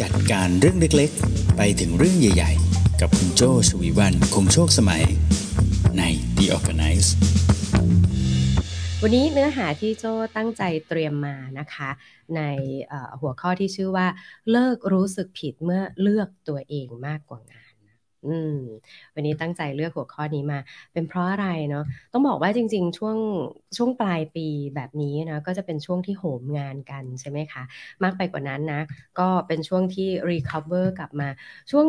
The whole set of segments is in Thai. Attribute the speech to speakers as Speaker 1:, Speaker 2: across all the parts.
Speaker 1: จัดการเรื่องเล็กๆ ไปถึงเรื่องใหญ่ ๆ กับคุณโจชวีวันคงโชคสมัย ใน The Organize
Speaker 2: วันนี้เนื้อหาที่โจตั้งใจเตรียมมานะคะ ในหัวข้อที่ชื่อว่า เลิกรู้สึกผิดเมื่อเลือกตัวเองมากกว่างาน อืม วันนี้ตั้งใจเลือกหัวข้อนี้มา เป็นเพราะอะไรเนาะต้องบอกว่าจริง ๆ ช่วงช่วงปลายปีแบบนี้นะก็จะเป็นช่วงที่โหมงานกันใช่ไหมคะ มากไปกว่านั้นนะ ก็เป็นช่วงที่ recover กลับมา ช่วง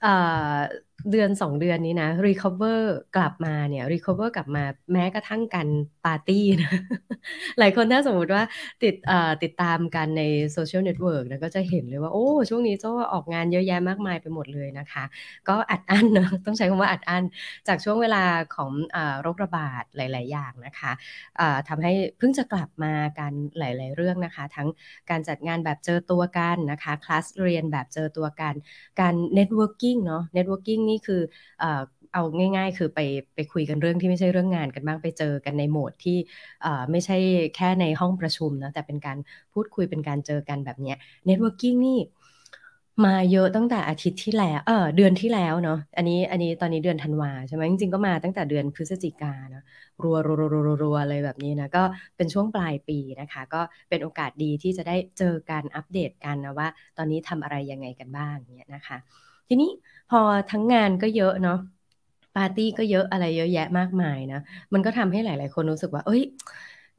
Speaker 2: เดือน 2 เดือนนี้นะ recover กลับมาเนี่ย recover กลับมาแม้กระทั่งการปาร์ตี้นะ หลายคนถ้าสมมติว่าติดติดตามกันใน social network นะก็จะเห็นเลยว่า โอ้ ช่วงนี้โจ้ออกงานเยอะแยะมากมายไปหมดเลยนะคะ ก็อัดอั้นนะต้องใช้คำว่าอัดอั้น จากช่วงเวลาของโรคระบาดหลาย ๆ อย่างนะคะทำให้เพิ่งจะกลับมากันหลาย ๆ เรื่องนะคะ ทั้งการจัดงานแบบเจอตัวกันนะคะคลาสเรียนแบบเจอตัวกันการ networking เนาะ networking นี่คือเอาง่าย ๆ คือไปไปคุยกันเรื่องที่ไม่ใช่เรื่องงานกันบ้างไปเจอกันในโหมดที่ไม่ใช่แค่ในห้องประชุมนะแต่เป็นการพูดคุยเป็นการเจอกันแบบเนี้ย networking นี่มาเยอะตั้งแต่อาทิตย์ที่แล้ว เออเดือนที่แล้วเนาะ อันนี้ อันนี้ตอนนี้เดือนธันวาใช่ไหมจริงๆ ก็มาตั้งแต่เดือนพฤศจิกาเนาะ รัวรัวรัวรัวเลยแบบนี้นะ ก็เป็นช่วงปลายปีนะคะ ก็เป็นโอกาสดีที่จะได้เจอการอัปเดตกันนะว่า ตอนนี้ทำอะไรยังไงกันบ้างเนี่ยนะคะ ทีนี้ อทั้งงานก็เยอะเนาะปาร์ตี้ก็เยอะอะไรเยอะแยะมากมายนะ มันก็ทำให้หลาย ๆ คนรู้สึกว่า เอ้ย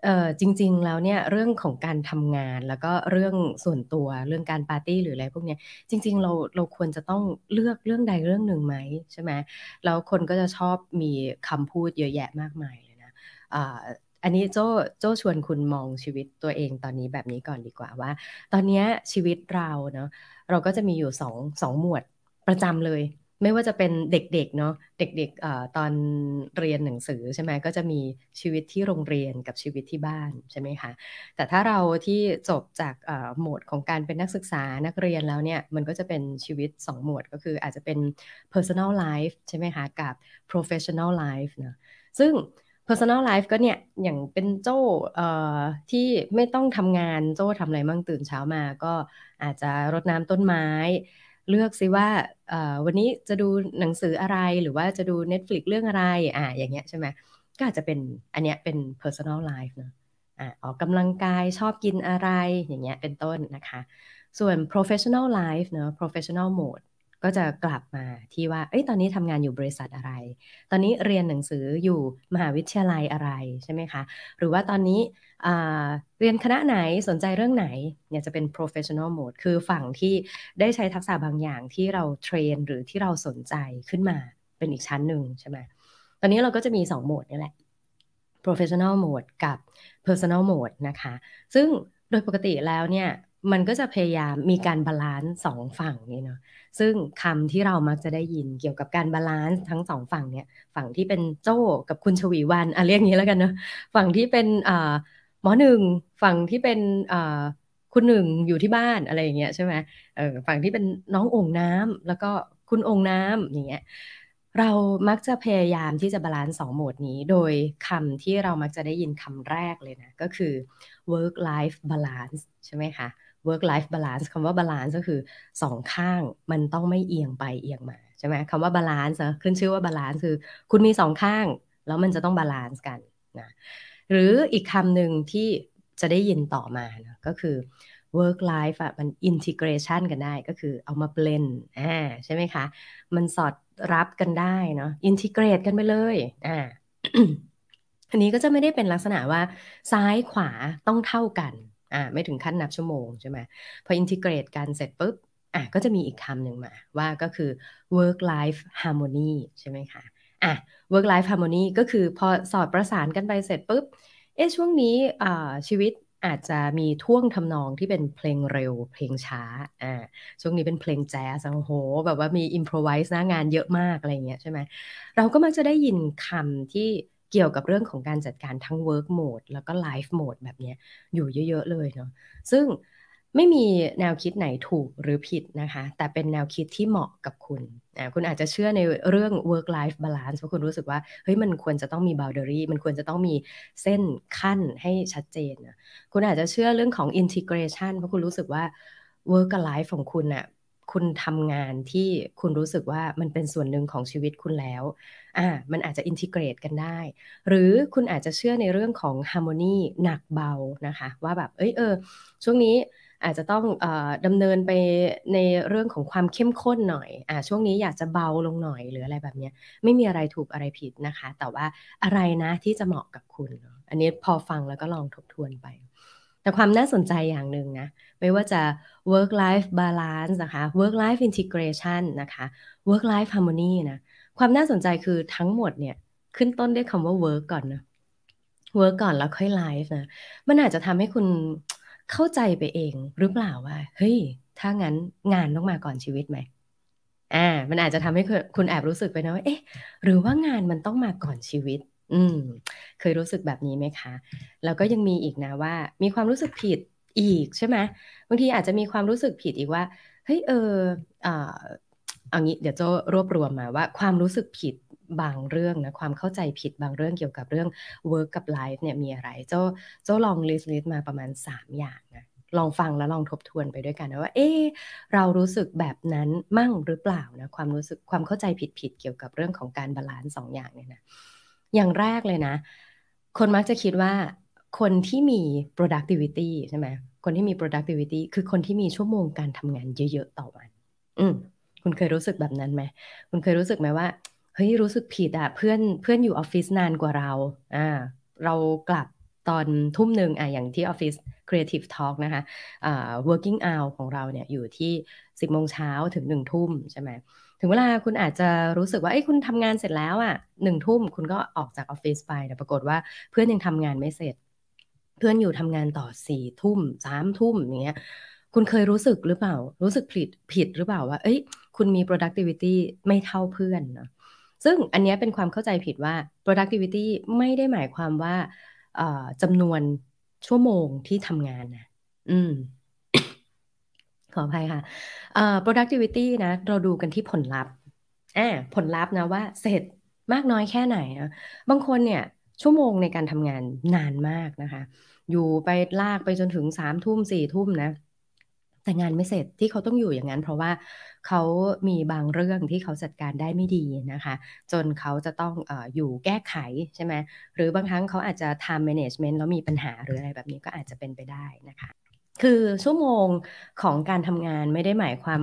Speaker 2: เออจริง ๆ แล้วเนี่ยเรื่องของการทำงานแล้วก็เรื่องส่วนตัวเรื่องการปาร์ตี้หรืออะไรพวกนี้จริง ๆ เราเราควรจะต้องเลือกเรื่องใดเรื่องหนึ่งไหมใช่ไหมแล้วคนก็จะชอบมีคำพูดเยอะแยะมากมายเลยนะอ่าอันนี้โจโจชวนคุณมองชีวิตตัวเองตอนนี้แบบนี้ก่อนดีกว่าว่า ตอนนี้ชีวิตเราเนาะเราก็จะมีอยู่สองสองหมวด ประจำเลย ไม่ว่าจะเป็นเด็กๆเนาะเด็กๆตอนเรียนหนังสือใช่ไหมก็จะมีชีวิตที่โรงเรียนกับชีวิตที่บ้านใช่ไหมคะแต่ถ้าเราที่จบจากโหมดของการเป็นนักศึกษานักเรียนแล้วเนี่ยมันก็จะเป็นชีวิต 2 โหมดก็คืออาจจะเป็น personal life ใช่ไหมคะกับ professional life นะซึ่ง personal life ก็เนี่ยอย่างเป็นโจ้ที่ไม่ต้องทำงานโจ้ทำอะไรมั่งตื่นเช้ามาก็อาจจะรดน้ำต้นไม้ เลือกซิว่าวันนี้จะดูหนังสืออะไรหรือว่าจะดู Netflix เรื่องอะไรอ่าอย่างเงี้ยใช่ไหมก็อาจจะเป็นอันเนี้ยเป็น personal life เนาะอ่าออกกำลังกายชอบกินอะไรอย่างเงี้ยเป็นต้นนะคะ ส่วน professional life เนาะ professional mode ก็จะกลับมาที่ว่า เอ้ย ตอนนี้ทำงานอยู่บริษัทอะไร ตอนนี้เรียนหนังสืออยู่มหาวิทยาลัยอะไรใช่ไหมคะ หรือว่าตอนนี้เรียนคณะไหนสนใจเรื่องไหน เนี่ยจะเป็น professional mode คือฝั่งที่ได้ใช้ทักษะบางอย่างที่เราเทรน หรือที่เราสนใจขึ้นมาเป็นอีกชั้นหนึ่งใช่ไหมตอนนี้เราก็จะมี 2 โหมดนี่แหละ professional mode กับ personal mode นะคะ ซึ่งโดยปกติแล้วเนี่ย มันก็จะพยายามมีการ balance สองฝั่งนี่เนาะซึ่งคำที่เรามักจะได้ยินเกี่ยวกับการ balance ทั้งสองฝั่งเนี่ยฝั่งที่เป็นโจ้กับคุณชวีวันอะเรียกงี้แล้วกันเนาะฝั่งที่เป็นอ่าหมอหนึ่งฝั่งที่เป็นอ่าคุณหนึ่งอยู่ที่บ้านอะไรอย่างเงี้ยใช่ไหมเออฝั่งที่เป็นน้ององค์น้ำแล้วก็คุณองค์น้ำอย่างเงี้ยเรามักจะพยายามที่จะ balance สองโหมดนี้ โดยคำที่เรามักจะได้ยินคำแรกเลยนะ ก็คือ work life balance ใช่ไหมคะ work life balance คำว่า balance ก็คือสองข้างมันต้องไม่เอียงไปเอียงมาใช่ไหมคำว่า balance ขึ้นชื่อว่า balance คือ คุณมีสองข้าง แล้วมันจะต้อง balance กันนะหรืออีกคำหนึ่งที่จะได้ยินต่อมานะก็คือ work life อะมัน integration กันได้ก็คือเอามาเ l นอ่าใช่ไหมคะ มันสอดรับกันได้เนาะ integrate กันไปเลยอ่าอันนี้ก็จะไม่ได้เป็นลักษณะว่าซ้ายขวาต้องเท่ากัน อ่าไม่ถึงขั้นนับชั่วโมงใช่ไหมพออินทิเกรตกันเสร็จปุ๊บอะก็จะมีอีกคำหนึ่งมาว่าก็คือ work life harmony ใช่ไหมคะอะ work life harmony ก็คือพอสอดประสานกันไปเสร็จปุ๊บเอ๊ะช่วงนี้อ่าชีวิตอาจจะมีท่วงทำนองที่เป็นเพลงเร็วเพลงช้าอ่าช่วงนี้เป็นเพลงแจ๊สโอ้โห แบบว่ามีอิมพรไวส์นะงานเยอะมากอะไรเงี้ยใช่ไหมเราก็มักจะได้ยินคำที่ เกี่ยวกับเรื่องของการจัดการทั้ง work mode แล้วก็ life mode แบบนี้อยู่เยอะ ๆ เลยเนาะซึ่งไม่มีแนวคิดไหนถูกหรือผิดนะคะ แต่เป็นแนวคิดที่เหมาะกับคุณคุณอาจจะเชื่อในเรื่อง work life balance เพราะคุณรู้สึกว่า เฮ้ย มันควรจะต้องมี boundary มันควรจะต้องมีเส้นขั้นให้ชัดเจนนะคุณอาจจะเชื่อเรื่องของ integration เพราะคุณรู้สึกว่า work life ของคุณอะคุณทำงานที่คุณรู้สึกว่ามันเป็นส่วนหนึ่งของชีวิตคุณแล้ว อ่ามันอาจจะอินทิเกรตกันได้ หรือคุณอาจจะเชื่อในเรื่องของฮาร์โมนีหนักเบานะคะ ว่าแบบเอ้ยเออช่วงนี้อาจจะต้องอดำเนินไปในเรื่องของความเข้มข้นหน่อยอ่าช่วงนี้อยากจะเบาลงหน่อยหรืออะไรแบบนี้ไม่มีอะไรถูกอะไรผิดนะคะ แต่ว่าอะไรนะที่จะเหมาะกับคุณ อันนี้พอฟังแล้วก็ลองทบทวนไป แต่ความน่าสนใจอย่างหนึ่งนะ ไม่ว่าจะ work life balance นะคะ work life integration นะคะ work life harmony นะ ความน่าสนใจคือทั้งหมดเนี่ยขึ้นต้นด้วยคำว่า work ก่อนนะ work ก่อนแล้วค่อย life นะ มันอาจจะทำให้คุณเข้าใจไปเองหรือเปล่าว่า เฮ้ย ถ้างั้นงานต้องมาก่อนชีวิตไหมอ่า มันอาจจะทำให้คุณแอบรู้สึกไปนะว่า เอ๊ะ หรือว่างานมันต้องมาก่อนชีวิต อืม เคยรู้สึกแบบนี้ไหมคะ แล้วก็ยังมีอีกนะว่า มีความรู้สึกผิดอีกใช่ไหมบางทีอาจจะมีความรู้สึกผิดอีกว่า เฮ้ย เอออ่า เอางี้เดี๋ยวจะรวบรวมมาว่าความรู้สึกผิดบางเรื่องนะความเข้าใจผิดบางเรื่องเกี่ยวกับเรื่อง work กับ life เนี่ยมีอะไรโจ้โจ้ลอง list list มาประมาณ 3 อย่างนะลองฟังแล้วลองทบทวนไปด้วยกันนะว่า เออเรารู้สึกแบบนั้นมั่งหรือเปล่านะความรู้สึกความเข้าใจผิดๆเกี่ยวกับเรื่องของการบาลานซ์สองอย่างเนี่ยนะอย่างแรกเลยนะ คนมักจะคิดว่าคนที่มี productivity ใช่ไหมคนที่มี productivity คือคนที่มีชั่วโมงการทำงานเยอะๆต่อวัน อืม คุณเคยรู้สึกแบบนั้นไหมคุณเคยรู้สึกไหมว่าเฮ้ยรู้สึกผิดอะเพื่อนเพื่อนอยู่ออฟฟิศนานกว่าเราอ่าเรากลับตอนทุ่มหนึ่งอะอย่างที่ออฟฟิศ Creative Talk นะคะอ่า working hour ของเราเนี่ยอยู่ที่ 10โมงเช้าถึง 1 ทุ่มใช่ไหมถึงเวลาคุณอาจจะรู้สึกว่าไอ้คุณทำงานเสร็จแล้วอะ่ะหนึ่งทุ่มคุณก็ออกจากออฟฟิศไปแต่ปรากฏว่าเพื่อนยังทำงานไม่เสร็จ เพื่อนอยู่ทำงานต่อสี่ทุ่มสามทุ่มอย่างเงี้ย คุณเคยรู้สึกหรือเปล่า รู้สึกผิดผิดหรือเปล่าว่า เอ้ย คุณมี productivity ไม่เท่าเพื่อนนะซึ่งอันนี้เป็นความเข้าใจผิดว่า productivity ไม่ได้หมายความว่าจำนวนชั่วโมงที่ทำงานนะอืม ขออภัยค่ะ productivity นะ เราดูกันที่ผลลัพธ์อ่าผลลัพธ์นะว่าเสร็จมากน้อยแค่ไหนนะบางคนเนี่ย ชั่วโมงในการทำงานนานมากนะคะ อยู่ไปลากไปจนถึงสามทุ่มสี่ทุ่มนะ แต่งานไม่เสร็จที่เขาต้องอยู่อย่างนั้น เพราะว่าเขามีบางเรื่องที่เขาจัดการได้ไม่ดีนะคะ จนเขาจะต้องออยู่แก้ไขใช่ไหมหรือบางครั้งเขาอาจจะ time management แล้วมีปัญหาหรืออะไรแบบนี้ก็อาจจะเป็นไปได้นะคะ คือชั่วโมงของการทำงานไม่ได้หมายความ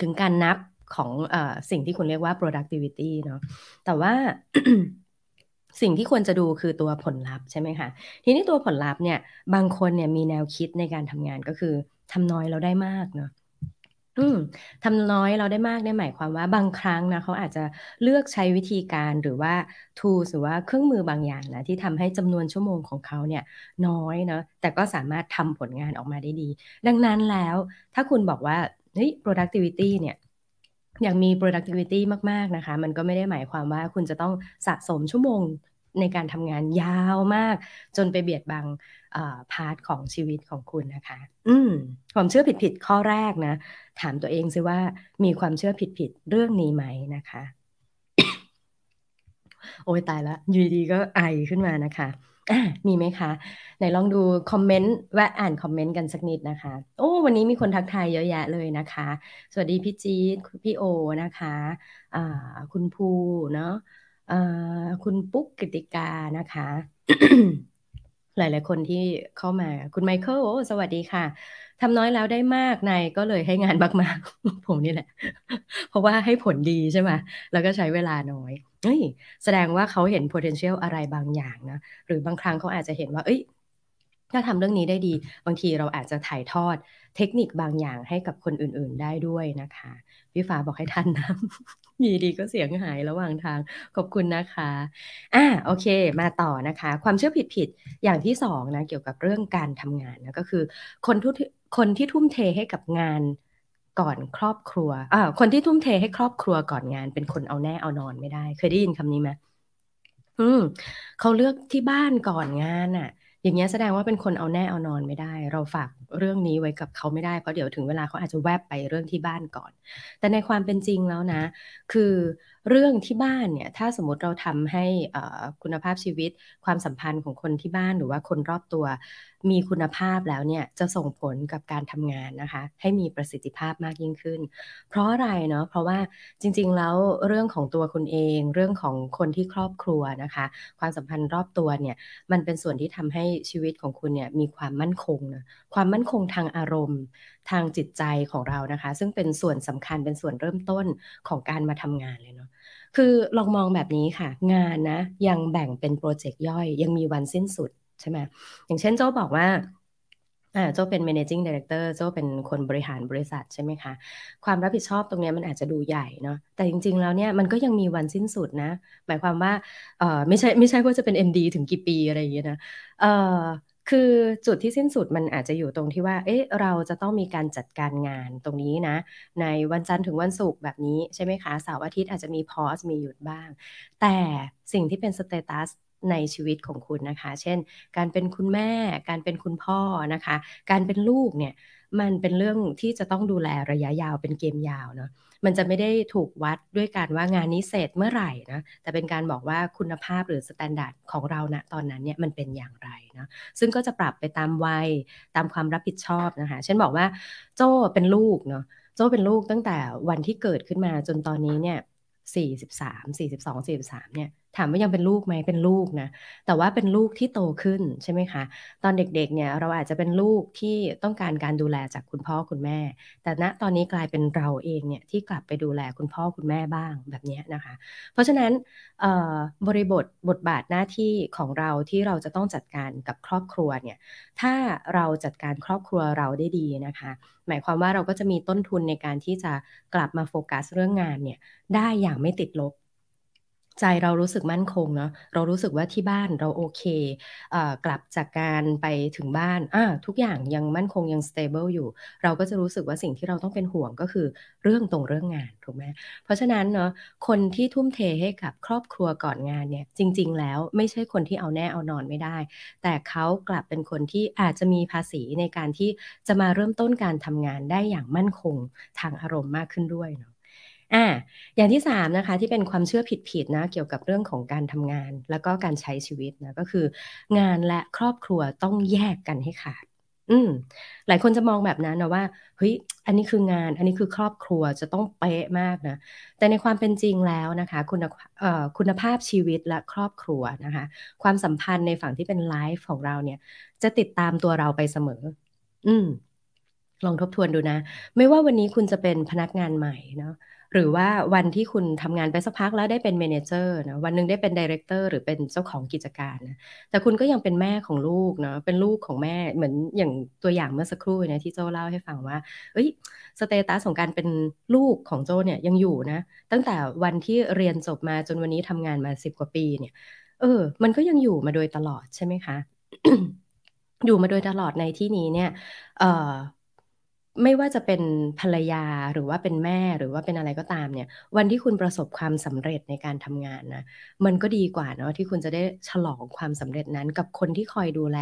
Speaker 2: ถึงการนับของอสิ่งที่คุณเรียกว่า productivity เนาะแต่ว่าสิ่งที่ควรจะดูคือตัวผลลัพธ์ใช่ไหมคะทีนี้ตัวผลลัพธ์เนี่ยบางคนเนี่ยมีแนวคิดในการทำงานก็คือ ทำน้อยเราได้มากเนาะอืมทำน้อยเราได้มากได้หมายความว่าบางครั้งนะเขาอาจจะเลือกใช้วิธีการหรือว่า tools หรือว่าเครื่องมือบางอย่างนะที่ทำให้จำนวนชั่วโมงของเขาเนี่ยน้อยเนาะแต่ก็สามารถทำผลงานออกมาได้ดี ดังนั้นแล้วถ้าคุณบอกว่าเฮ้ย productivity เนี่ยอย่างมี productivity มาก ๆ นะคะ มันก็ไม่ได้หมายความว่าคุณจะต้องสะสมชั่วโมง ในการทำงานยาวมาก จนไปเบียดบัง part ของชีวิตของคุณนะคะ อืมความเชื่อผิดๆข้อแรกนะ ถามตัวเองซิว่ามีความเชื่อผิดๆเรื่องนี้ไหมนะคะ โอ้ยตายละอยู่ดีๆก็ไอขึ้นมานะคะมีไหมคะ ไหนลองดูคอมเมนต์แวะอ่านคอมเมนต์กันสักนิดนะคะ โอ้วันนี้มีคนทักทายเยอะแยะเลยนะคะ สวัสดีพี่จีดพี่โอนะคะ อ่า คุณภูเนาะ คุณปุ๊กกิติกานะคะ หลาย ๆ คนที่เข้ามาคุณไมเคิลสวัสดีค่ะทำน้อยแล้วได้มากนายก็เลยให้งานมากๆผมนี่แหละ เพราะว่าให้ผลดีใช่ไหมแล้วก็ใช้เวลาน้อยเอ้ยแสดงว่าเขาเห็น potential อะไรบางอย่างนะ หรือบางครั้งเขาอาจจะเห็นว่า เอ้ย ถ้าทำเรื่องนี้ได้ดี บางทีเราอาจจะถ่ายทอดเทคนิคบางอย่างให้กับคนอื่น ๆ ได้ด้วยนะคะพี่ฟ้าบอกให้ท่านนะมีดีก็เสียงหายระหว่างทางขอบคุณนะคะอ่าโอเค มาต่อนะคะ ความเชื่อผิดๆอย่างที่สองนะเกี่ยวกับเรื่องการทำงานนะก็คือ คนทุคนที่ทุ่มเทให้กับงานก่อนครอบครัวอ่าคนที่ทุ่มเทให้ครอบครัวก่อนงาน เป็นคนเอาแน่เอานอนไม่ได้ เคยได้ยินคำนี้ไหมอืมเขาเลือกที่บ้านก่อนงานอะ อย่างเงี้ยแสดงว่าเป็นคนเอาแน่เอานอนไม่ได้ เราฝากเรื่องนี้ไว้กับเขาไม่ได้เพราะเดี๋ยวถึงเวลาเขาอาจจะแวบไปเรื่องที่บ้านก่อน แต่ในความเป็นจริงแล้วนะ คือเรื่องที่บ้านเนี่ยถ้าสมมติเราทำให้คุณภาพชีวิต ความสัมพันธ์ของคนที่บ้านหรือว่าคนรอบตัว มีคุณภาพแล้วเนี่ยจะส่งผลกับการทำงานนะคะ ให้มีประสิทธิภาพมากยิ่งขึ้น เพราะอะไรเนาะเพราะว่าจริง ๆ แล้วเรื่องของตัวคุณเอง เรื่องของคนที่ครอบครัวนะคะ ความสัมพันธ์รอบตัวเนี่ยมันเป็นส่วนที่ทำให้ชีวิตของคุณเนี่ยมีความมั่นคงนะความมั่นคงทางอารมณ์ ทางจิตใจของเรานะคะ ซึ่งเป็นส่วนสำคัญเป็นส่วนเริ่มต้นของการมาทำงานเลยเนาะคือลองมองแบบนี้ค่ะ งานนะยังแบ่งเป็นโปรเจกต์ย่อย ยังมีวันสิ้นสุด ใช่ไหมอย่างเช่นโจ้บอกว่าอ่าโจ้เป็น managing director โจ้เป็นคนบริหารบริษัทใช่ไหมคะ ความรับผิดชอบตรงนี้มันอาจจะดูใหญ่เนาะแต่จริง ๆ แล้วเนี่ยมันก็ยังมีวันสิ้นสุดนะ หมายความว่าเออไม่ใช่ไม่ใช่ว่าจะเป็น MD ถึงกี่ปีอะไรอย่างเงี้ยนะเออคือจุดที่สิ้นสุดมันอาจจะอยู่ตรงที่ว่า เอ๊ะ เราจะต้องมีการจัดการงานตรงนี้นะ ในวันจันทร์ถึงวันศุกร์แบบนี้ใช่ไหมคะ เสาร์อาทิตย์อาจจะมีพอสมีหยุดบ้าง แต่สิ่งที่เป็นสเตตัส ในชีวิตของคุณนะคะ เช่น การเป็นคุณแม่ การเป็นคุณพ่อนะคะ การเป็นลูกเนี่ยมันเป็นเรื่องที่จะต้องดูแลระยะยาวเป็นเกมยาวเนาะมันจะไม่ได้ถูกวัดด้วยการว่างานนี้เสร็จเมื่อไหร่นะแต่เป็นการบอกว่าคุณภาพหรือ standard ของเราณนะตอนนั้นเนี่ยมันเป็นอย่างไรนะซึ่งก็จะปรับไปตามวัยตามความรับผิดชอบนะคะเช่นบอกว่าโจ้เป็นลูกเนาะโจ้เป็นลูกตั้งแต่วันที่เกิดขึ้นมาจนตอนนี้เนี่ย43 42 43เนี่ย ถามว่ายังเป็นลูกไหมเป็นลูกนะ แต่ว่าเป็นลูกที่โตขึ้นใช่ไหมคะ ตอนเด็กๆเนี่ยเราอาจจะเป็นลูกที่ต้องการการดูแลจากคุณพ่อคุณแม่ แต่ณตอนนี้กลายเป็นเราเองเนี่ยที่กลับไปดูแลคุณพ่อคุณแม่บ้างแบบนี้นะคะ เพราะฉะนั้นบริบทบทบาทหน้าที่ของเราที่เราจะต้องจัดการกับครอบครัวเนี่ยถ้าเราจัดการครอบครัวเราได้ดีนะคะ หมายความว่าเราก็จะมีต้นทุนในการที่จะกลับมาโฟกัสเรื่องงานเนี่ยได้อย่างไม่ติดลบ ใจเรารู้สึกมั่นคงเนาะเรารู้สึกว่าที่บ้านเราโอเคเอ่อกลับจากการไปถึงบ้านอ่าทุกอย่างยังมั่นคงยังสเตเบิลอยู่ เราก็จะรู้สึกว่าสิ่งที่เราต้องเป็นห่วงก็คือเรื่องตรงเรื่องงานถูกไหมเพราะฉะนั้นเนาะคนที่ทุ่มเทให้กับครอบครัวก่อนงานเนี่ยจริง ๆ แล้วไม่ใช่คนที่เอาแน่เอานอนไม่ได้ แต่เขากลับเป็นคนที่อาจจะมีภาษีในการที่จะมาเริ่มต้นการทำงานได้อย่างมั่นคงทางอารมณ์มากขึ้นด้วยเนาะ อ่าอย่างที่สามนะคะที่เป็นความเชื่อผิดๆนะเกี่ยวกับเรื่องของการทำงาน แล้วก็การใช้ชีวิตนะก็คือ งานและครอบครัวต้องแยกกันให้ขาดอืมหลายคนจะมองแบบนั้นนะว่าเฮ้ยอันนี้คืองาน อันนี้คือครอบครัวจะต้องเป๊ะมากนะแต่ในความเป็นจริงแล้วนะคะ คุณคุณภาพชีวิตและครอบครัวนะคะ ความสัมพันธ์ในฝั่งที่เป็น life ของเราเนี่ย จะติดตามตัวเราไปเสมอ อืมลองทบทวนดูนะ ไม่ว่าวันนี้คุณจะเป็นพนักงานใหม่เนาะ หรือว่าวันที่คุณทำงานไปสักพักแล้วได้เป็น manager นะวันหนึ่งได้เป็น director หรือเป็นเจ้าของกิจการนะแต่คุณก็ยังเป็นแม่ของลูกเนาะเป็นลูกของแม่เหมือนอย่างตัวอย่างเมื่อสักครู่นะที่โจเล่าให้ฟังว่าเอ้ยสเตตัสของการเป็นลูกของโจเนี่ยยังอยู่นะ ตั้งแต่วันที่เรียนจบมาจนวันนี้ทำงานมาสิบกว่าปีเนี่ย เออ มันก็ยังอยู่มาโดยตลอดใช่ไหมคะอยู่มาโดยตลอดในที่นี้เนี่ยเออ ไม่ว่าจะเป็นภรรยาหรือว่าเป็นแม่หรือว่าเป็นอะไรก็ตามเนี่ย วันที่คุณประสบความสำเร็จในการทำงานนะมันก็ดีกว่าเนาะที่คุณจะได้ฉลองความสำเร็จนั้น กับคนที่คอยดูแล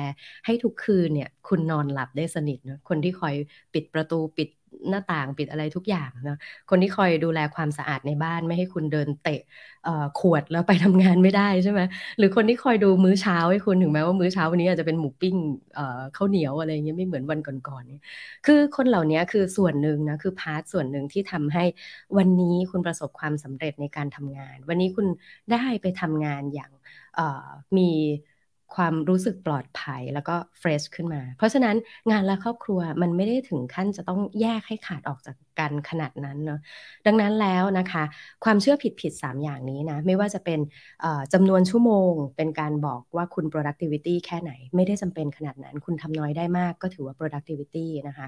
Speaker 2: ให้ทุกคืนเนี่ย คุณนอนหลับได้สนิทนะคนที่คอยปิดประตูปิด หน้าต่างปิดอะไรทุกอย่างนะคนที่คอยดูแลความสะอาดในบ้านไม่ให้คุณเดินเตะขวดแล้วไปทำงานไม่ได้ใช่ไหมหรือคนที่คอยดูมื้อเช้าให้คุณถึงแม้ว่ามื้อเช้าวันนี้อาจจะเป็นหมูปิ้งข้าวเหนียวอะไรเงี้ยไม่เหมือนวันก่อนๆเนี่ยคือคนเหล่านี้คือส่วนหนึ่งนะคือพาร์ทส่วนหนึ่งที่ทำให้วันนี้คุณประสบความสำเร็จในการทำงาน วันนี้คุณได้ไปทำงานอย่างมี ความรู้สึกปลอดภัยแล้วก็เฟรชขึ้นมา เพราะฉะนั้นงานและครอบครัวมันไม่ได้ถึงขั้นจะต้องแยกให้ขาดออกจาก กันขนาดนั้นเนาะดังนั้นแล้วนะคะ ความเชื่อผิดผิด3อย่างนี้นะไม่ว่าจะเป็นจำนวนชั่วโมง เป็นการบอกว่าคุณ productivity แค่ไหน ไม่ได้จำเป็นขนาดนั้น คุณทำน้อยได้มากก็ถือว่า productivity นะคะ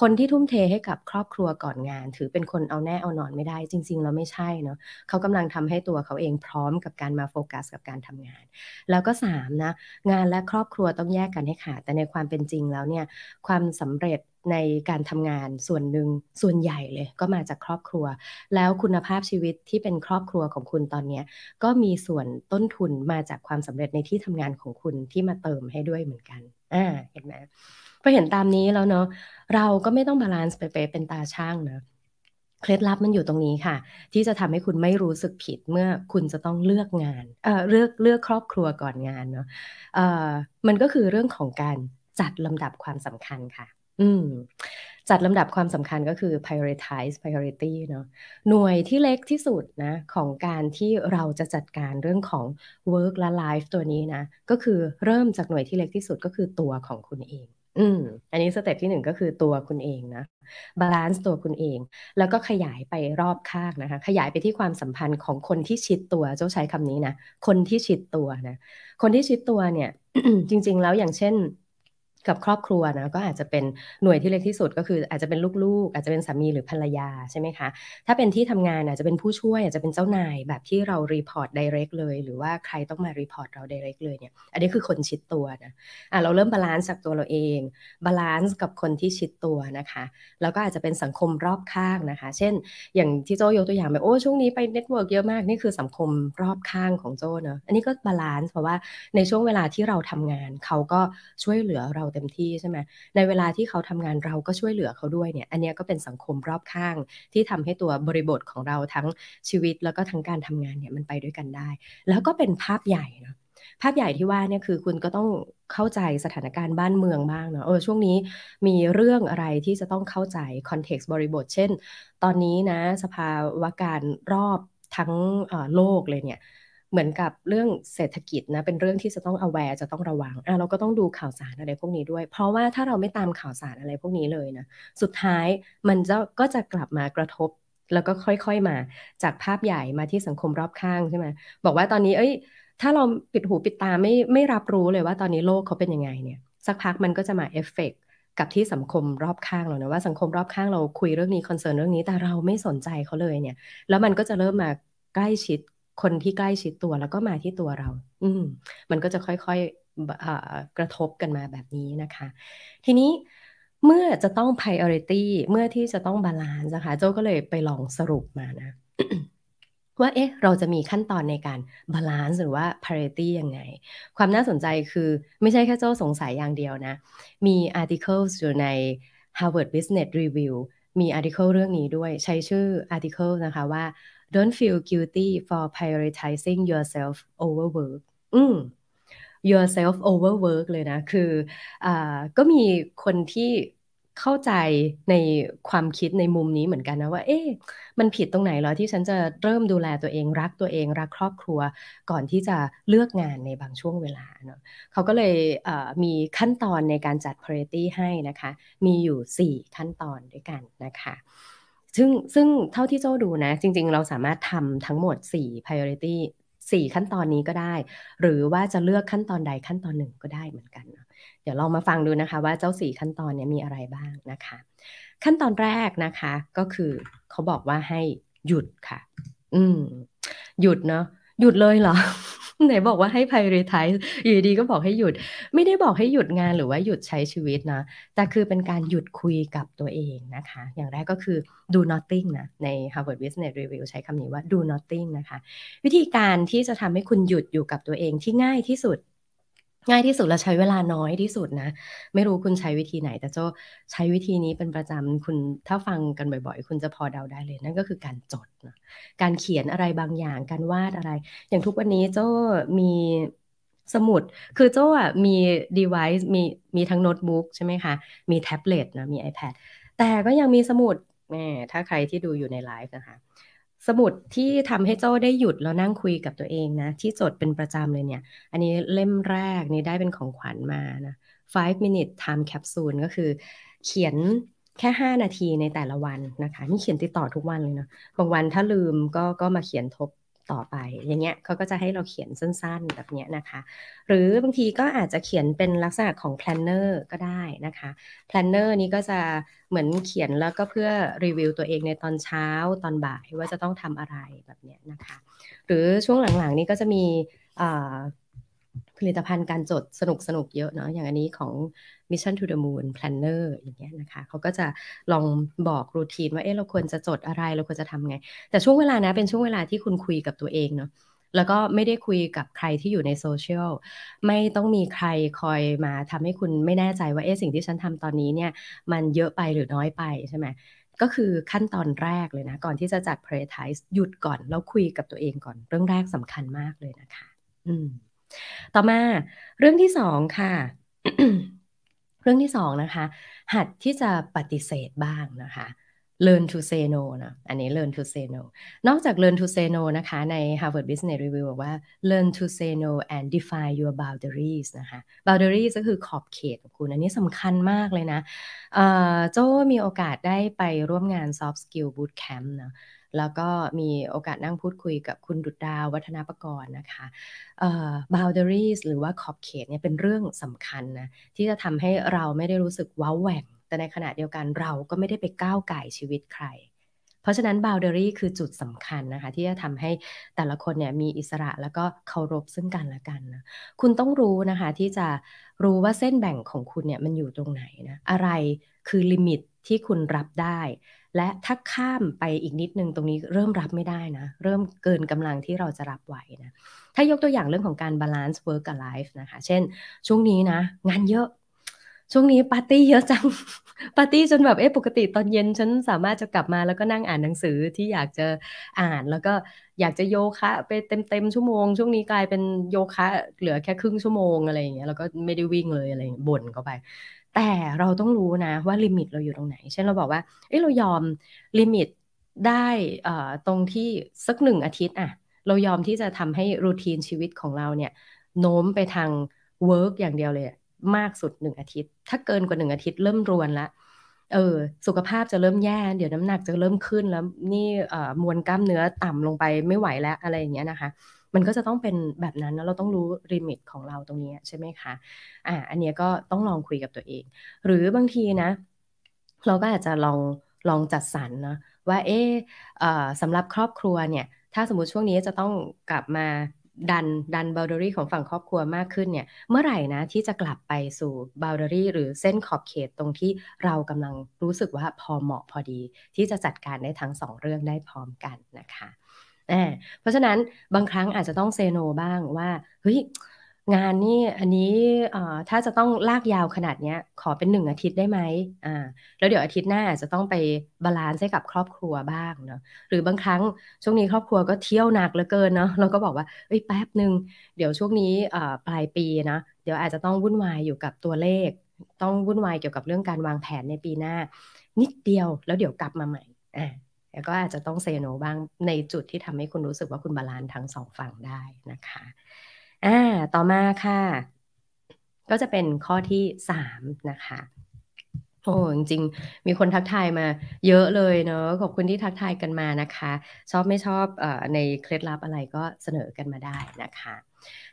Speaker 2: คนที่ทุ่มเทให้กับครอบครัวก่อนงาน ถือเป็นคนเอาแน่เอานอนไม่ได้ จริงๆเราไม่ใช่เนาะเขากำลังทำให้ตัวเขาเองพร้อมกับการมาโฟกัสกับการทำงาน แล้วก็3นะงานและครอบครัวต้องแยกกันให้ขาดแต่ในความเป็นจริงแล้วเนี่ยความสำเร็จ ในการทำงานส่วนหนึ่งส่วนใหญ่เลยก็มาจากครอบครัว แล้วคุณภาพชีวิตที่เป็นครอบครัวของคุณตอนนี้ก็มีส่วนต้นทุนมาจากความสำเร็จในที่ทำงานของคุณที่มาเติมให้ด้วยเหมือนกันอ่าเห็นไหมพอเห็นตามนี้แล้วเนาะเราก็ไม่ต้อง balance ไปเป็นตาชั่งนะเคล็ดลับมันอยู่ตรงนี้ค่ะ ที่จะทำให้คุณไม่รู้สึกผิดเมื่อคุณจะต้องเลือกงานเอ่อเลือกเลือกครอบครัวก่อนงานเนาะเอ่อมันก็คือเรื่องของการจัดลำดับความสำคัญค่ะ อืมจัดลำดับความสำคัญก็คือ prioritize priority เนาะหน่วยที่เล็กที่สุดนะของการที่เราจะจัดการเรื่องของ work และ life ตัวนี้นะ ก็คือเริ่มจากหน่วยที่เล็กที่สุดก็คือตัวของคุณเอง อืม อันนี้ step ที่หนึ่งก็คือตัวคุณเองนะ balance ตัวคุณเอง แล้วก็ขยายไปรอบข้างนะคะ ขยายไปที่ความสัมพันธ์ของคนที่ชิดตัวโจ้ใช้คำนี้นะ คนที่ชิดตัวนะ คนที่ชิดตัวเนี่ย จริง ๆ แล้วอย่างเช่น กับครอบครัวนะก็อาจจะเป็นหน่วยที่เล็กที่สุดก็คืออาจจะเป็นลูกๆ อาจจะเป็นสามีหรือภรรยาใช่ไหมคะถ้าเป็นที่ทำงานอาจจะเป็นผู้ช่วยอาจจะเป็นเจ้านายแบบที่เรา report direct เลย หรือว่าใครต้องมา report เรา direct เลยเนี่ยอันนี้คือคนชิดตัวนะอะเราเริ่ม balance จากตัวเราเอง balance กับคนที่ชิดตัวนะคะแล้วก็อาจจะเป็นสังคมรอบข้างนะคะ เช่น อย่างที่โจ้ยกตัวอย่างไปโอ้ช่วงนี้ไป network เยอะมากนี่คือสังคมรอบข้างของโจ้เนอะอันนี้ก็ balance เพราะว่าในช่วงเวลาที่เราทำงานเขาก็ช่วยเหลือเราเต็มที่ใช่ไหมในเวลาที่เขาทำงานเราก็ช่วยเหลือเขาด้วยเนี่ยอันนี้ก็เป็นสังคมรอบข้างที่ทำให้ตัวบริบทของเราทั้งชีวิตแล้วก็ทั้งการทำงานเนี่ยมันไปด้วยกันได้ แล้วก็เป็นภาพใหญ่นะภาพใหญ่ที่ว่าเนี่ยคือคุณก็ต้องเข้าใจสถานการณ์บ้านเมืองบ้างเนาะเออช่วงนี้มีเรื่องอะไรที่จะต้องเข้าใจคอนเท็กซ์บริบท เช่น ตอนนี้นะสภาวะการรอบทั้งโลกเลยเนี่ย เหมือนกับเรื่องเศรษฐกิจนะเป็นเรื่องที่จะต้อง aware จะต้องระวังอะเราก็ต้องดูข่าวสารอะไรพวกนี้ด้วย เพราะว่าถ้าเราไม่ตามข่าวสารอะไรพวกนี้เลยนะสุดท้ายมันจะก็จะกลับมากระทบแล้วก็ค่อยๆมาจากภาพใหญ่มาที่สังคมรอบข้างใช่ไหมบอกว่าตอนนี้เอ้ย ถ้าเราปิดหูปิดตาไม่ไม่รับรู้เลยว่าตอนนี้โลกเขาเป็นยังไงเนี่ย สักพักมันก็จะมาเอฟเฟกกับที่สังคมรอบข้างเรานะว่าสังคมรอบข้างเราคุยเรื่องนี้ concern เรื่องนี้แต่เราไม่สนใจเขาเลยเนี่ย แล้วมันก็จะเริ่มมาใกล้ชิด คนที่ใกล้ชิดตัวแล้วก็มาที่ตัวเรา อืมมันก็จะค่อยๆกระทบกันมาแบบนี้นะคะ ทีนี้เมื่อจะต้อง priority เมื่อที่จะต้อง balance นะคะโจ้ก็เลยไปลองสรุปมานะ ว่าเอ๊ะ เราจะมีขั้นตอนในการ balance หรือว่า priority ยังไง ความน่าสนใจคือไม่ใช่แค่โจ้สงสัยอย่างเดียวนะ มี articles อยู่ใน Harvard Business Review มี article เรื่องนี้ด้วยใช้ชื่อ article นะคะว่า don't feel guilty for prioritizing yourself over work อืม yourself over work เลยนะ คืออก็มีคนที่เข้าใจในความคิดในมุมนี้เหมือนกันนะว่า เอ๊ะ มันผิดตรงไหนเหรอที่ฉันจะเริ่มดูแลตัวเองรักตัวเอง รักครอบครัว ก่อนที่จะเลือกงานในบางช่วงเวลาเนาะเขาก็เลยมีขั้นตอนในการจัด priority ให้นะคะ มีอยู่ 4 ขั้นตอนด้วยกันนะคะ ซึ่งซึ่งเท่าที่โจ้ดูนะ จริง ๆ เราสามารถทำทั้งหมด 4 priority 4ขั้นตอนนี้ก็ได้ หรือว่าจะเลือกขั้นตอนใดขั้นตอนหนึ่งก็ได้เหมือนกัน เดี๋ยวลองมาฟังดูนะคะ ว่าเจ้า4ขั้นตอนนี้มีอะไรบ้างนะคะ ขั้นตอนแรกนะคะ ก็คือเขาบอกว่าให้หยุดค่ะ อืม หยุดเนาะหยุดเลยเหรอ ไหนบอกว่าให้ prioritize อยู่ดีก็บอกให้หยุด ไม่ได้บอกให้หยุดงานหรือว่าหยุดใช้ชีวิตนะ แต่คือเป็นการหยุดคุยกับตัวเองนะคะ อย่างแรกก็คือ do nothing นะ ใน Harvard Business Review ใช้คำนี้ว่า do nothing นะคะ วิธีการที่จะทำให้คุณหยุดอยู่กับตัวเองที่ง่ายที่สุด ง่ายที่สุดและใช้เวลาน้อยที่สุดนะ ไม่รู้คุณใช้วิธีไหน แต่โจใช้วิธีนี้เป็นประจำคุณถ้าฟังกันบ่อยๆ คุณจะพอเดาได้เลย นั่นก็คือการจดนะการเขียนอะไรบางอย่างการวาดอะไร อย่างทุกวันนี้โจมีสมุด คือโจอะมี device มีมีทั้งโน้ตบุ๊กใช่ไหมคะ มีแท็บเล็ตนะ มี iPad แต่ก็ยังมีสมุดแมถ้าใครที่ดูอยู่ในไลฟ์นะคะ สมุดที่ทำให้โจ้ได้หยุดแล้วนั่งคุยกับตัวเองนะ ที่จดเป็นประจำเลยเนี่ย อันนี้เล่มแรกนี่ได้เป็นของขวัญมานะ five minute time capsule ก็คือเขียนแค่ 5 นาทีในแต่ละวันนะคะ นี่เขียนติดต่อทุกวันเลยนะบางวันถ้าลืมก็ก็มาเขียนทบ ต่อไป อย่างเงี้ยเขาก็จะให้เราเขียนสั้นๆ แบบเนี้ยนะคะ หรือบางทีก็อาจจะเขียนเป็นลักษณะของ planner ก็ได้นะคะ planner นี้ก็จะเหมือนเขียนแล้วก็เพื่อรีวิวตัวเองในตอนเช้าตอนบ่ายว่าจะต้องทำอะไรแบบเนี้ยนะคะ หรือช่วงหลังๆนี้ก็จะมี ผลิตภัณฑ์การจดสนุกสนุกเยอะเนาะอย่างอันนี้ของ Mission to the Moon Planner อย่างเงี้ยนะคะเขาก็จะลองบอกรูทีนว่าเอ๊ะเราควรจะจดอะไรเราควรจะทำไง แต่ช่วงเวลานะเป็นช่วงเวลาที่คุณคุยกับตัวเองเนาะแล้วก็ไม่ได้คุยกับใครที่อยู่ในโซเชียลไม่ต้องมีใครคอยมาทำให้คุณไม่แน่ใจว่าเอ๊ะสิ่งที่ฉันทำตอนนี้เนี่ยมันเยอะไปหรือน้อยไปใช่ไหมก็คือขั้นตอนแรกเลยนะ ก่อนที่จะจัด prioritize หยุดก่อนแล้วคุยกับตัวเองก่อน เรื่องแรกสำคัญมากเลยนะคะ อืม ต่อมาเรื่องที่สองค่ะ เรื่องที่สองนะคะ หัดที่จะปฏิเสธบ้างนะคะ learn to say no นะ อันนี้ learn to say no นอกจาก learn to say no นะคะ ใน Harvard Business Review บอกว่า learn to say no and define your boundaries นะคะ boundaries ก็คือขอบเขตของคุณ อันนี้สำคัญมากเลยนะโจ้มีโอกาสได้ไปร่วมงาน soft skill boot camp นะ แล้วก็มีโอกาสนั่งพูดคุยกับคุณดุดดาววัฒนาประกรณ์นะคะ boundaries หรือว่าขอบเขตเนี่ยเป็นเรื่องสำคัญนะที่จะทำให้เราไม่ได้รู้สึกว้าแหว่ง แต่ในขณะเดียวกันเราก็ไม่ได้ไปก้าวไก่ชีวิตใคร เพราะฉะนั้น boundary คือจุดสำคัญนะคะ ที่จะทำให้แต่ละคนเนี่ยมีอิสระแล้วก็เคารพซึ่งกันและกันนะคุณต้องรู้นะคะที่จะรู้ว่าเส้นแบ่งของคุณเนี่ยมันอยู่ตรงไหนนะอะไรคือลิมิต ที่คุณรับได้ และถ้าข้ามไปอีกนิดนึงตรงนี้เริ่มรับไม่ได้นะ เริ่มเกินกำลังที่เราจะรับไหวนะ ถ้ายกตัวอย่างเรื่องของการบาลานซ์ work กับ life นะคะ เช่น ช่วงนี้นะ งานเยอะ ช่วงนี้ปาร์ตี้เยอะจัง ปาร์ตี้จนแบบเอ๊ะปกติตอนเย็น ฉันสามารถจะกลับมาแล้วก็นั่งอ่านหนังสือที่อยากจะอ่านแล้วก็อยากจะโยคะไปเต็มเต็มชั่วโมง ช่วงนี้กลายเป็นโยคะเหลือแค่ครึ่งชั่วโมงอะไรอย่างเงี้ยแล้วก็ไม่ได้วิ่งเลยอะไรบ่นเข้าไป แต่เราต้องรู้นะว่า limit เราอยู่ตรงไหน เช่นเราบอกว่า เอ้เรายอมlimit ได้ตรงที่สักหนึ่งอาทิตย์อะเรายอมที่จะทำให้ routine ชีวิตของเราเนี่ยโน้มไปทาง work อย่างเดียวเลยมากสุดหนึ่งอาทิตย์ ถ้าเกินกว่าหนึ่งอาทิตย์เริ่มรวนละเออสุขภาพจะเริ่มแย่ เดี๋ยวน้ำหนักจะเริ่มขึ้นแล้วนี่มวลกล้ามเนื้อต่ำลงไปไม่ไหวแล้วอะไรอย่างเงี้ยนะคะ มันก็จะต้องเป็นแบบนั้นนะเราต้องรู้ limit ของเราตรงนี้ใช่ไหมคะอ่าอันนี้ก็ต้องลองคุยกับตัวเอง หรือบางทีนะ เราก็อาจจะลองลองจัดสรรนะว่าเออสำหรับครอบครัวเนี่ย ถ้าสมมติช่วงนี้จะต้องกลับมาดันดันบ o ลเดอรี่ของฝั่งครอบครัวมากขึ้นเนี่ยเมื่อไหร่นะที่จะกลับไปสู่บ o ลเดอรี่หรือเส้นขอบเขตตรงที่เรากำลังรู้สึกว่าพอเหมาะพอดี ที่จะจัดการได้ทั้งสองเรื่องได้พร้อมกันนะคะ เพราะฉะนั้นบางครั้งอาจจะต้องเซโนบ้างว่าเฮ้ยงานนี่อันนี้ถ้าจะต้องลากยาวขนาดนี้ขอเป็นหนึ่งอาทิตย์ได้ไหมอ่าแล้วเดี๋ยวอาทิตย์หน้าอาจะต้องไป balance ให้กับครอบครัวบ้างเนาะหรือบางครั้งช่วงนี้ครอบครัวก็เที่ยวหนักเหลือเกินเนาะเราก็บอกว่าเอ้ยแป๊บหนึ่งเดี๋ยวช่วงนี้ปลายปีนะเดี๋ยวอาจจะต้องวุ่นวายอยู่กับตัวเลข ต้องวุ่นวายเกี่ยวกับเรื่องการวางแผนในปีหน้า นิดเดียวแล้วเดี๋ยวกลับมาใหม่อ่า แล้วก็อาจจะต้อง say no บ้างในจุดที่ทำให้คุณรู้สึกว่าคุณ balance ทั้งสองฝั่งได้นะคะอ่าต่อมาค่ะ ก็จะเป็นข้อที่สามนะคะโอ้จริงๆมีคนทักทายมาเยอะเลยเนอะขอบคุณที่ทักทายกันมานะคะ ชอบไม่ชอบอในเคล็ดลับอะไรก็เสนอกันมาได้นะคะ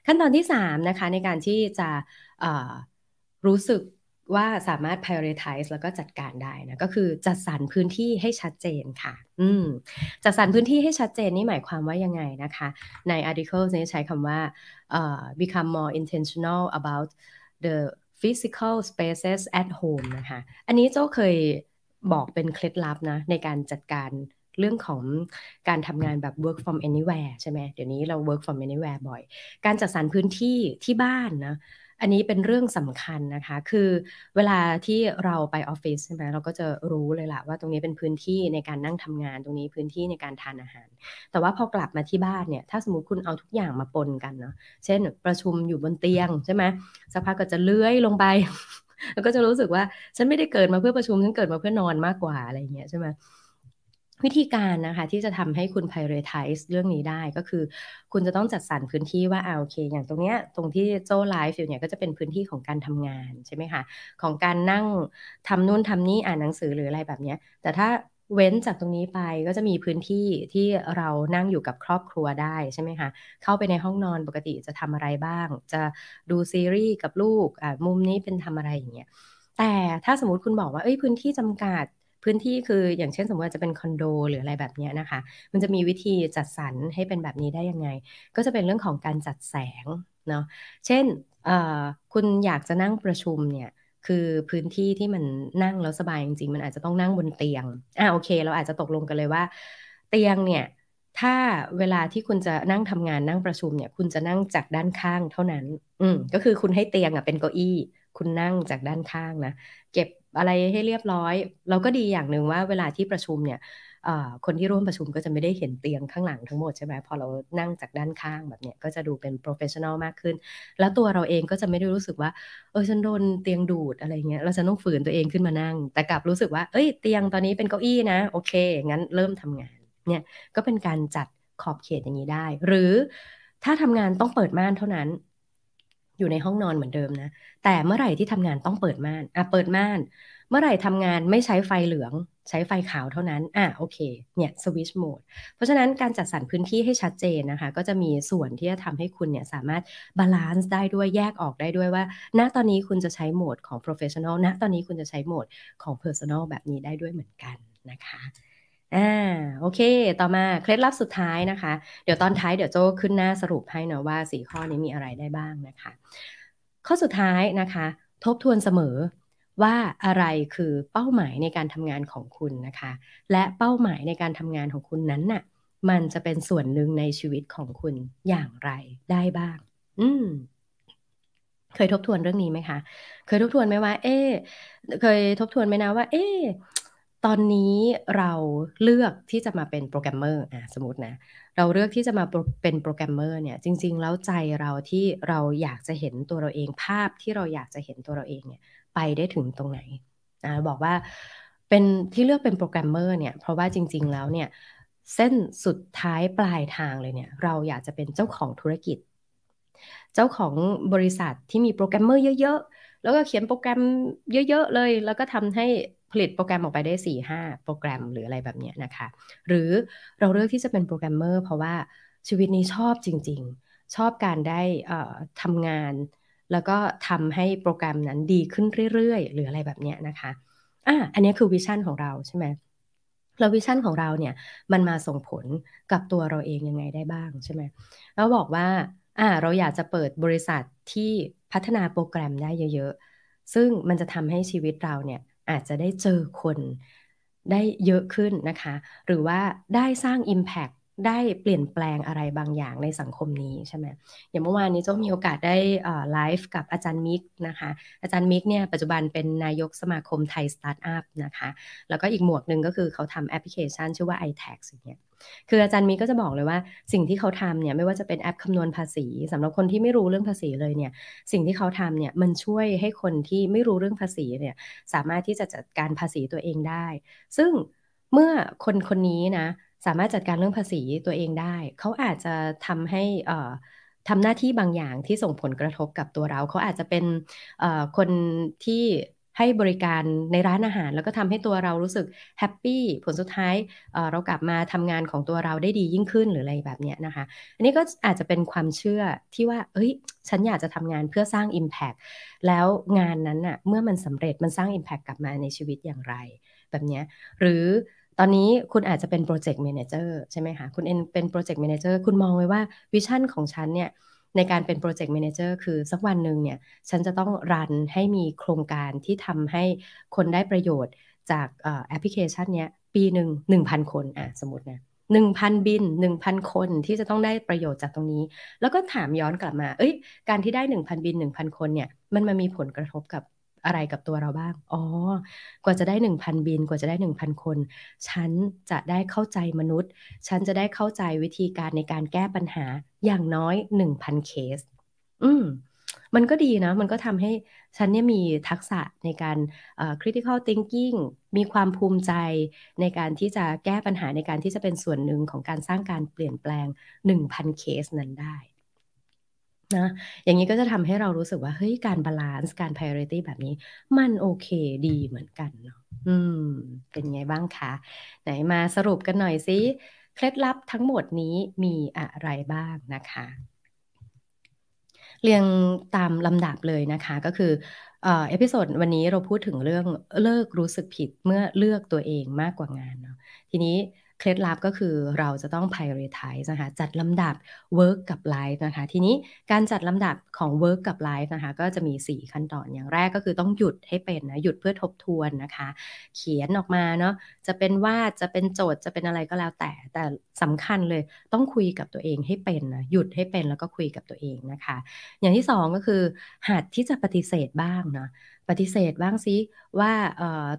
Speaker 2: ขั้นตอนที่3นะคะในการที่จะรู้สึก ว่าสามารถ prioritize แล้วก็จัดการได้นะก็คือจัดสรรพื้นที่ให้ชัดเจนค่ะ อืมจัดสรรพื้นที่ให้ชัดเจนนี่หมายความว่ายังไงนะคะ ใน article นี้ใช้คำว่า uh, become more intentional about the physical spaces at home นะคะ อันนี้เจ้าเคยบอกเป็นเคล็ดลับนะ ในการจัดการเรื่องของการทำงานแบบ work from anywhere ใช่ไหมเดี๋ยวนี้เรา work from anywhere บ่อย การจัดสรรพื้นที่ที่บ้านนะ อันนี้เป็นเรื่องสำคัญนะคะ คือเวลาที่เราไปออฟฟิศใช่ไหมเราก็จะรู้เลยละว่าตรงนี้เป็นพื้นที่ในการนั่งทำงานตรงนี้พื้นที่ในการทานอาหาร แต่ว่าพอกลับมาที่บ้านเนี่ยถ้าสมมติคุณเอาทุกอย่างมาปนกันเนาะเช่น ประชุมอยู่บนเตียงใช่ไหมสักพักก็จะเลื้อยลงไปแล้วก็จะรู้สึกว่าฉันไม่ได้เกิดมาเพื่อประชุมฉันเกิดมาเพื่อนอนมากกว่าอะไรเงี้ยใช่ไหม วิธีการนะคะที่จะทำให้คุณ prioritize เรื่องนี้ได้ก็คือ คุณจะต้องจัดสรรพื้นที่ว่าอ่าโอเค อย่างตรงเนี้ยตรงที่โจ้ไลฟ์อยู่เนี่ยก็จะเป็นพื้นที่ของการทำงานใช่ไหมคะของการนั่งทำนู่นทำนี่อ่านหนังสือหรืออะไรแบบเนี้ยแต่ถ้าเว้นจากตรงนี้ไปก็จะมีพื้นที่ที่เรานั่งอยู่กับครอบครัวได้ใช่ไหมคะเข้าไปในห้องนอนปกติจะทำอะไรบ้าง จะดูซีรีส์กับลูกอ่ามุมนี้เป็นทำอะไรอย่างเงี้ยแต่ถ้าสมมติคุณบอกว่าเอ้ยพื้นที่จำกัด พื้นที่คืออย่างเช่นสมมติจะเป็นคอนโดหรืออะไรแบบนี้นะคะ มันจะมีวิธีจัดสรรให้เป็นแบบนี้ได้ยังไง ก็จะเป็นเรื่องของการจัดแสงเนาะเช่นคุณอยากจะนั่งประชุมเนี่ยคือพื้นที่ที่มันนั่งแล้วสบายจริงๆ มันอาจจะต้องนั่งบนเตียง อ่าโอเค เราอาจจะตกลงกันเลยว่า เตียงเนี่ย ถ้าเวลาที่คุณจะนั่งทำงานนั่งประชุมเนี่ย คุณจะนั่งจากด้านข้างเท่านั้น อืมก็คือคุณให้เตียงอะเป็นเก้าอี้ คุณนั่งจากด้านข้างนะ เก็บ อะไรให้เรียบร้อย เราก็ดีอย่างหนึ่งว่าเวลาที่ประชุมเนี่ยคนที่ร่วมประชุมก็จะไม่ได้เห็นเตียงข้างหลังทั้งหมดใช่ไหมพอเรานั่งจากด้านข้างแบบเนี้ยก็จะดูเป็น professional มากขึ้น แล้วตัวเราเองก็จะไม่ได้รู้สึกว่า เออฉันโดนเตียงดูดอะไรเงี้ยเราจะต้องฝืนตัวเองขึ้นมานั่ง แต่กลับรู้สึกว่าเอ้ยเตียงตอนนี้เป็นเก้าอี้นะ โอเค งั้นเริ่มทำงานเนี่ยก็เป็นการจัดขอบเขตอย่างนี้ได้ หรือถ้าทำงานต้องเปิดม่านเท่านั้น อยู่ในห้องนอนเหมือนเดิมนะ แต่เมื่อไหร่ที่ทำงานต้องเปิดม่านอะเปิดม่าน เมื่อไหร่ทำงานไม่ใช้ไฟเหลือง ใช้ไฟขาวเท่านั้นอะโอเค เนี่ย switch mode เพราะฉะนั้นการจัดสรรพื้นที่ให้ชัดเจนนะคะ ก็จะมีส่วนที่จะทำให้คุณเนี่ยสามารถ balance ได้ด้วยแยกออกได้ด้วยว่า ณตอนนี้คุณจะใช้โหมดของ professional ณตอนนี้คุณจะใช้โหมดของ personal แบบนี้ได้ด้วยเหมือนกันนะคะ อ่าโอเค ต่อมาเคล็ดลับสุดท้ายนะคะ เดี๋ยวตอนท้ายเดี๋ยวโจ้ขึ้นหน้าสรุปให้นะว่าสี่ข้อนี้มีอะไรได้บ้างนะคะ ข้อสุดท้ายนะคะ ทบทวนเสมอว่าอะไรคือเป้าหมายในการทำงานของคุณนะคะ และเป้าหมายในการทำงานของคุณนั้นน่ะ มันจะเป็นส่วนหนึ่งในชีวิตของคุณอย่างไรได้บ้าง อืมเคยทบทวนเรื่องนี้ไหมคะ เคยทบทวนไหมว่า เอ๊เคยทบทวนไหมนะว่า เอ๊ ตอนนี้เราเลือกที่จะมาเป็นโปรแกรมเมอร์อะสมมตินะ เราเลือกที่จะมาเป็นโปรแกรมเมอร์เนี่ย จริง ๆ แล้วใจเราที่เราอยากจะเห็นตัวเราเองภาพที่เราอยากจะเห็นตัวเราเองเนี่ย ไปได้ถึงตรงไหนอ่าบอกว่าเป็นที่เลือกเป็นโปรแกรมเมอร์เนี่ย เพราะว่าจริง ๆ แล้วเนี่ย เส้นสุดท้ายปลายทางเลยเนี่ย เราอยากจะเป็นเจ้าของธุรกิจ เจ้าของบริษัทที่มีโปรแกรมเมอร์เยอะ ๆ แล้วก็เขียนโปรแกรมเยอะ ๆ เลย แล้วก็ทำให้ ผลิตโปรแกรมออกไปได้สี่ห้าโปรแกรมหรืออะไรแบบนี้นะคะ หรือเราเลือกที่จะเป็นโปรแกรมเมอร์เพราะว่าชีวิตนี้ชอบจริง ๆ ชอบการได้ทำงาน แล้วก็ทำให้โปรแกรมนั้นดีขึ้นเรื่อยๆ หรืออะไรแบบนี้นะคะอะอันนี้คือ vision ของเราใช่ไหมแล้ว vision ของเราเนี่ยมันมาส่งผลกับตัวเราเองยังไงได้บ้างใช่ไหมเราบอกว่าอ่าเราอยากจะเปิดบริษัทที่พัฒนาโปรแกรมได้เยอะ ๆ ซึ่งมันจะทำให้ชีวิตเราเนี่ย อาจจะได้เจอคนได้เยอะขึ้นนะคะ หรือว่าได้สร้าง Impact ได้เปลี่ยนแปลงอะไรบางอย่างในสังคมนี้ใช่ไหมอย่างเมื่อวานนี้โจ้มีโอกาสได้ไลฟ์กับอาจารย์มิกนะคะ อาจารย์มิกเนี่ยปัจจุบันเป็นนายกสมาคมไทยสตาร์ทอัพนะคะ แล้วก็อีกหมวกหนึ่งก็คือเขาทำแอปพลิเคชันชื่อว่า iTax อย่างเงี้ยคืออาจารย์มิกก็จะบอกเลยว่าสิ่งที่เขาทำเนี่ยไม่ว่าจะเป็นแอปคำนวณภาษีสำหรับคนที่ไม่รู้เรื่องภาษีเลยเนี่ยสิ่งที่เขาทำเนี่ยมันช่วยให้คนที่ไม่รู้เรื่องภาษีเนี่ยสามารถที่จะจัดการภาษีตัวเองได้ ซึ่งเมื่อคนคนนี้นะ สามารถจัดการเรื่องภาษีตัวเองได้ เขาอาจจะทำให้ทำหน้าที่บางอย่างที่ส่งผลกระทบกับตัวเรา เขาอาจจะเป็นคนที่ให้บริการในร้านอาหาร แล้วก็ทำให้ตัวเรารู้สึกแฮปปี้ผลสุดท้ายเเรากลับมาทำงานของตัวเราได้ดียิ่งขึ้นหรืออะไรแบบนี้นะคะ อันนี้ก็อาจจะเป็นความเชื่อที่ว่า เอ้ย ฉันอยากจะทำงานเพื่อสร้าง Impact แล้วงานนั้นน่ะเมื่อมันสำเร็จมันสร้าง Impact กลับมาในชีวิตอย่างไร แบบนี้หรือ ตอนนี้คุณอาจจะเป็น project manager ใช่ไหมคะ คุณเอ็นเป็น project manager คุณมองไว้ว่า vision ของฉันเนี่ยในการเป็น project manager คือสักวันหนึ่งเนี่ยฉันจะต้อง run ให้มีโครงการที่ทำให้คนได้ประโยชน์จากแอปพลิเคชันเนี้ยปีหนึ่งหนึ่งพันคนอะสมมตินะหนึ่งพันบินหนึ่งพันคนที่จะต้องได้ประโยชน์จากตรงนี้ แล้วก็ถามย้อนกลับมา เอ้ย การที่ได้หนึ่งพันบินหนึ่งพันคนเนี่ย มันมามีผลกระทบกับ อะไรกับตัวเราบ้าง อ๋อ กว่าจะได้หนึ่งพันบิน กว่าจะได้หนึ่งพันคน ฉันจะได้เข้าใจมนุษย์ ฉันจะได้เข้าใจวิธีการในการแก้ปัญหาอย่างน้อยหนึ่งพันเคส อืมมันก็ดีนะ มันก็ทำให้ฉันเนี่ยมีทักษะในการ uh, critical thinking มีความภูมิใจในการที่จะแก้ปัญหาในการที่จะเป็นส่วนหนึ่งของการสร้างการเปลี่ยนแปลง 1,000 เคสนั้นได้ นะอย่างนี้ก็จะทำให้เรารู้สึกว่าเฮ้ยการ balance การ priority แบบนี้ มันโอเคดีเหมือนกันเนาะอืม เป็นไงบ้างคะ ไหนมาสรุปกันหน่อยสิเคล็ดลับทั้งหมดนี้มีอะไรบ้างนะคะ เรียงตามลำดับเลยนะคะก็คือ episode วันนี้เราพูดถึงเรื่องเลิกรู้สึกผิดเมื่อเลือกตัวเองมากกว่างานเนาะทีนี้ เคล็ดลับก็คือเราจะต้อง prioritize นะคะจัดลำดับ work กับ life นะคะทีนี้การจัดลำดับของ work กับ life นะคะก็จะมี 4 ขั้นตอนอย่างแรกก็คือต้องหยุดให้เป็นนะหยุดเพื่อทบทวนนะคะ เขียนออกมาเนาะจะเป็นวาดจะเป็นโจทย์จะเป็นอะไรก็แล้วแต่ แต่สำคัญเลยต้องคุยกับตัวเองให้เป็นนะหยุดให้เป็นแล้วก็คุยกับตัวเองนะคะ อย่างที่ 2 ก็คือหัดที่จะปฏิเสธบ้างนะปฏิเสธบ้างซิว่า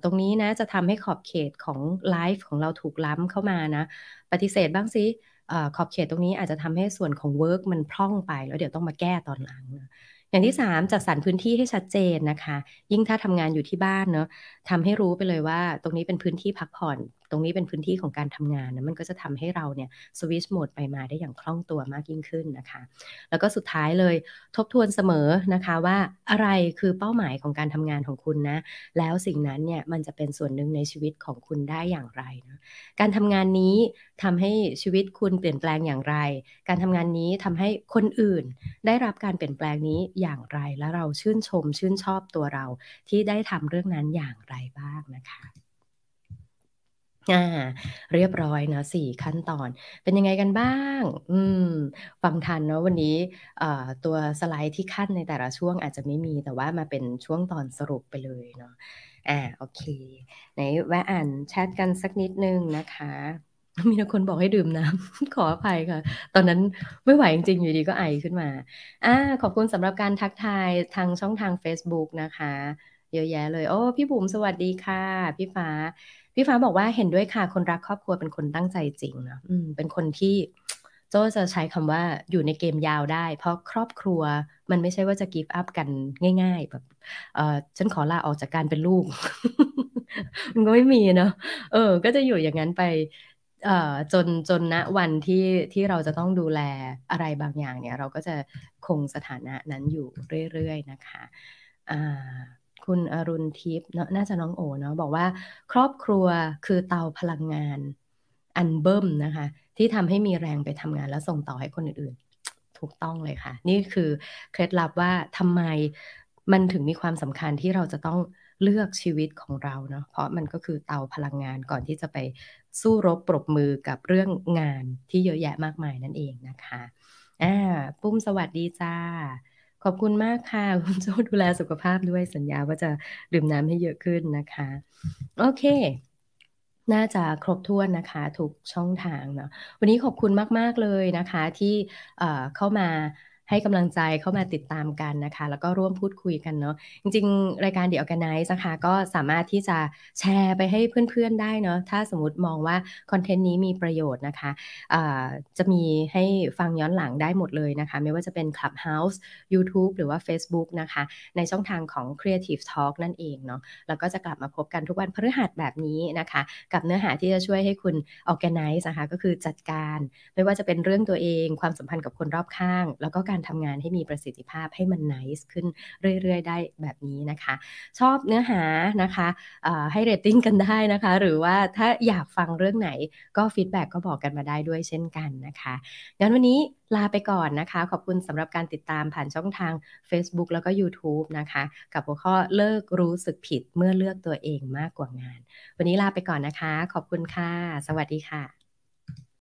Speaker 2: ตรงนี้นะจะทำให้ขอบเขตของ life ของเราถูกล้ำเข้ามานะ ปฏิเสธบ้างซิขอบเขตตรงนี้อาจจะทำให้ส่วนของ work มันพร่องไป แล้วเดี๋ยวต้องมาแก้ตอนหลังนะอย่างที่ 3 จัดสรรพื้นที่ให้ชัดเจนนะคะ ยิ่งถ้าทำงานอยู่ที่บ้านเนาะทำให้รู้ไปเลยว่า ตรงนี้เป็นพื้นที่พักผ่อนตรงนี้เป็นพื้นที่ของการทำงานนะมันก็จะทำให้เราเนี่ย switch mode ไปมาได้อย่างคล่องตัวมากยิ่งขึ้นนะคะ แล้วก็สุดท้ายเลยทบทวนเสมอนะคะว่าอะไรคือเป้าหมายของการทำงานของคุณนะ แล้วสิ่งนั้นเนี่ยมันจะเป็นส่วนหนึ่งในชีวิตของคุณได้อย่างไรนะการทำงานนี้ทำให้ชีวิตคุณเปลี่ยนแปลงอย่างไร การทำงานนี้ทำให้คนอื่น ได้รับการเปลี่ยนแปลงนี้อย่างไร และเราชื่นชมชื่นชอบตัวเราที่ได้ทำเรื่องนั้นอย่างไรบ้างนะคะ อ่าเรียบร้อยนะสี่ขั้นตอน เป็นยังไงกันบ้าง อืม ฟังทันเนาะวันนี้ตัวสไลด์ที่ขั้นในแต่ละช่วงอาจจะไม่มีแต่ว่ามาเป็นช่วงตอนสรุปไปเลยเนาะอ่าโอเคไหนแวะอ่านแชทกันสักนิดนึงนะคะ มีคนบอกให้ดื่มน้ำ ขออภัยค่ะ ตอนนั้นไม่ไหวจริงๆ อยู่ดีก็ไอขึ้นมาอ่าขอบคุณสำหรับการทักทายทางช่องทาง Facebook นะคะ เยอะแยะเลย โอ้พี่บุ๋มสวัสดีค่ะ พี่ฟ้า พี่ฟ้าบอกว่าเห็นด้วยค่ะคนรักครอบครัวเป็นคนตั้งใจจริงนะอืมเป็นคนที่โจจะใช้คำว่าอยู่ในเกมยาวได้ เพราะครอบครัวมันไม่ใช่ว่าจะกิฟต์อัพกันง่าย ๆ แบบเออฉันขอลาออกจากการเป็นลูก มันก็ไม่มีเนาะเออ ก็จะอยู่อย่างนั้นไปเอ่อจนจนณวันที่ที่เราจะต้องดูแลอะไรบางอย่างเนี่ย เราก็จะคงสถานะนั้นอยู่เรื่อยๆนะคะอ่า คุณอรุณทิพย์เน่าจะน้องโอเนาะบอกว่า ครอบครัวคือเตาพลังงาน อันเบิ่มนะคะ ที่ทำให้มีแรงไปทำงานแล้วส่งต่อให้คนอื่นๆ ถูกต้องเลยค่ะ นี่คือเคล็ดลับว่าทำไมมันถึงมีความสำคัญที่เราจะต้องเลือกชีวิตของเราเนาะเพราะมันก็คือเตาพลังงานก่อนที่จะไปสู้รบปรบมือกับเรื่องงานที่เยอะแยะมากมายนั่นเองนะคะอ่าปุ้มสวัสดีจ้า ขอบคุณมากค่ะ คุณโจ้ดูแลสุขภาพด้วยสัญญาว่าจะดื่มน้ำให้เยอะขึ้นนะคะ โอเค น่าจะครบถ้วนนะคะทุกช่องทางเนาะวันนี้ขอบคุณมาก ๆ เลยนะคะ ที่เข้ามา ให้กำลังใจเข้ามาติดตามกันนะคะ แล้วก็ร่วมพูดคุยกันเนาะจริง ๆ รายการ The ORGANICE นะคะก็สามารถที่จะแชร์ไปให้เพื่อนๆได้เนาะถ้าสมมติมองว่าคอนเทนต์นี้มีประโยชน์นะคะะจะมีให้ฟังย้อนหลังได้หมดเลยนะคะ ไม่ว่าจะเป็น Clubhouse YouTube หรือว่า Facebook นะคะ ในช่องทางของ Creative Talk นั่นเองเนาะแล้วก็จะกลับมาพบกันทุกวันพฤหัสแบบนี้นะคะ กับเนื้อหาที่จะช่วยให้คุณ organize นะคะก็คือจัดการ ไม่ว่าจะเป็นเรื่องตัวเอง ความสัมพันธ์กับคนรอบข้าง แล้วก็การการทำงานให้มีประสิทธิภาพให้มันนิสขึ้นเรื่อย ๆ ได้แบบนี้นะคะ ชอบเนื้อหานะคะให้เรตติ้งกันได้นะคะ หรือว่าถ้าอยากฟังเรื่องไหนก็ feedback ก็บอกกันมาได้ด้วยเช่นกันนะคะงั้นวันนี้ลาไปก่อนนะคะ ขอบคุณสำหรับการติดตามผ่านช่องทาง Facebook แล้วก็ YouTube นะคะ กับหัวข้อเลิกรู้สึกผิดเมื่อเลือกตัวเองมากกว่างาน วันนี้ลาไปก่อนนะคะ ขอบคุณค่ะ สวัสดีค่ะ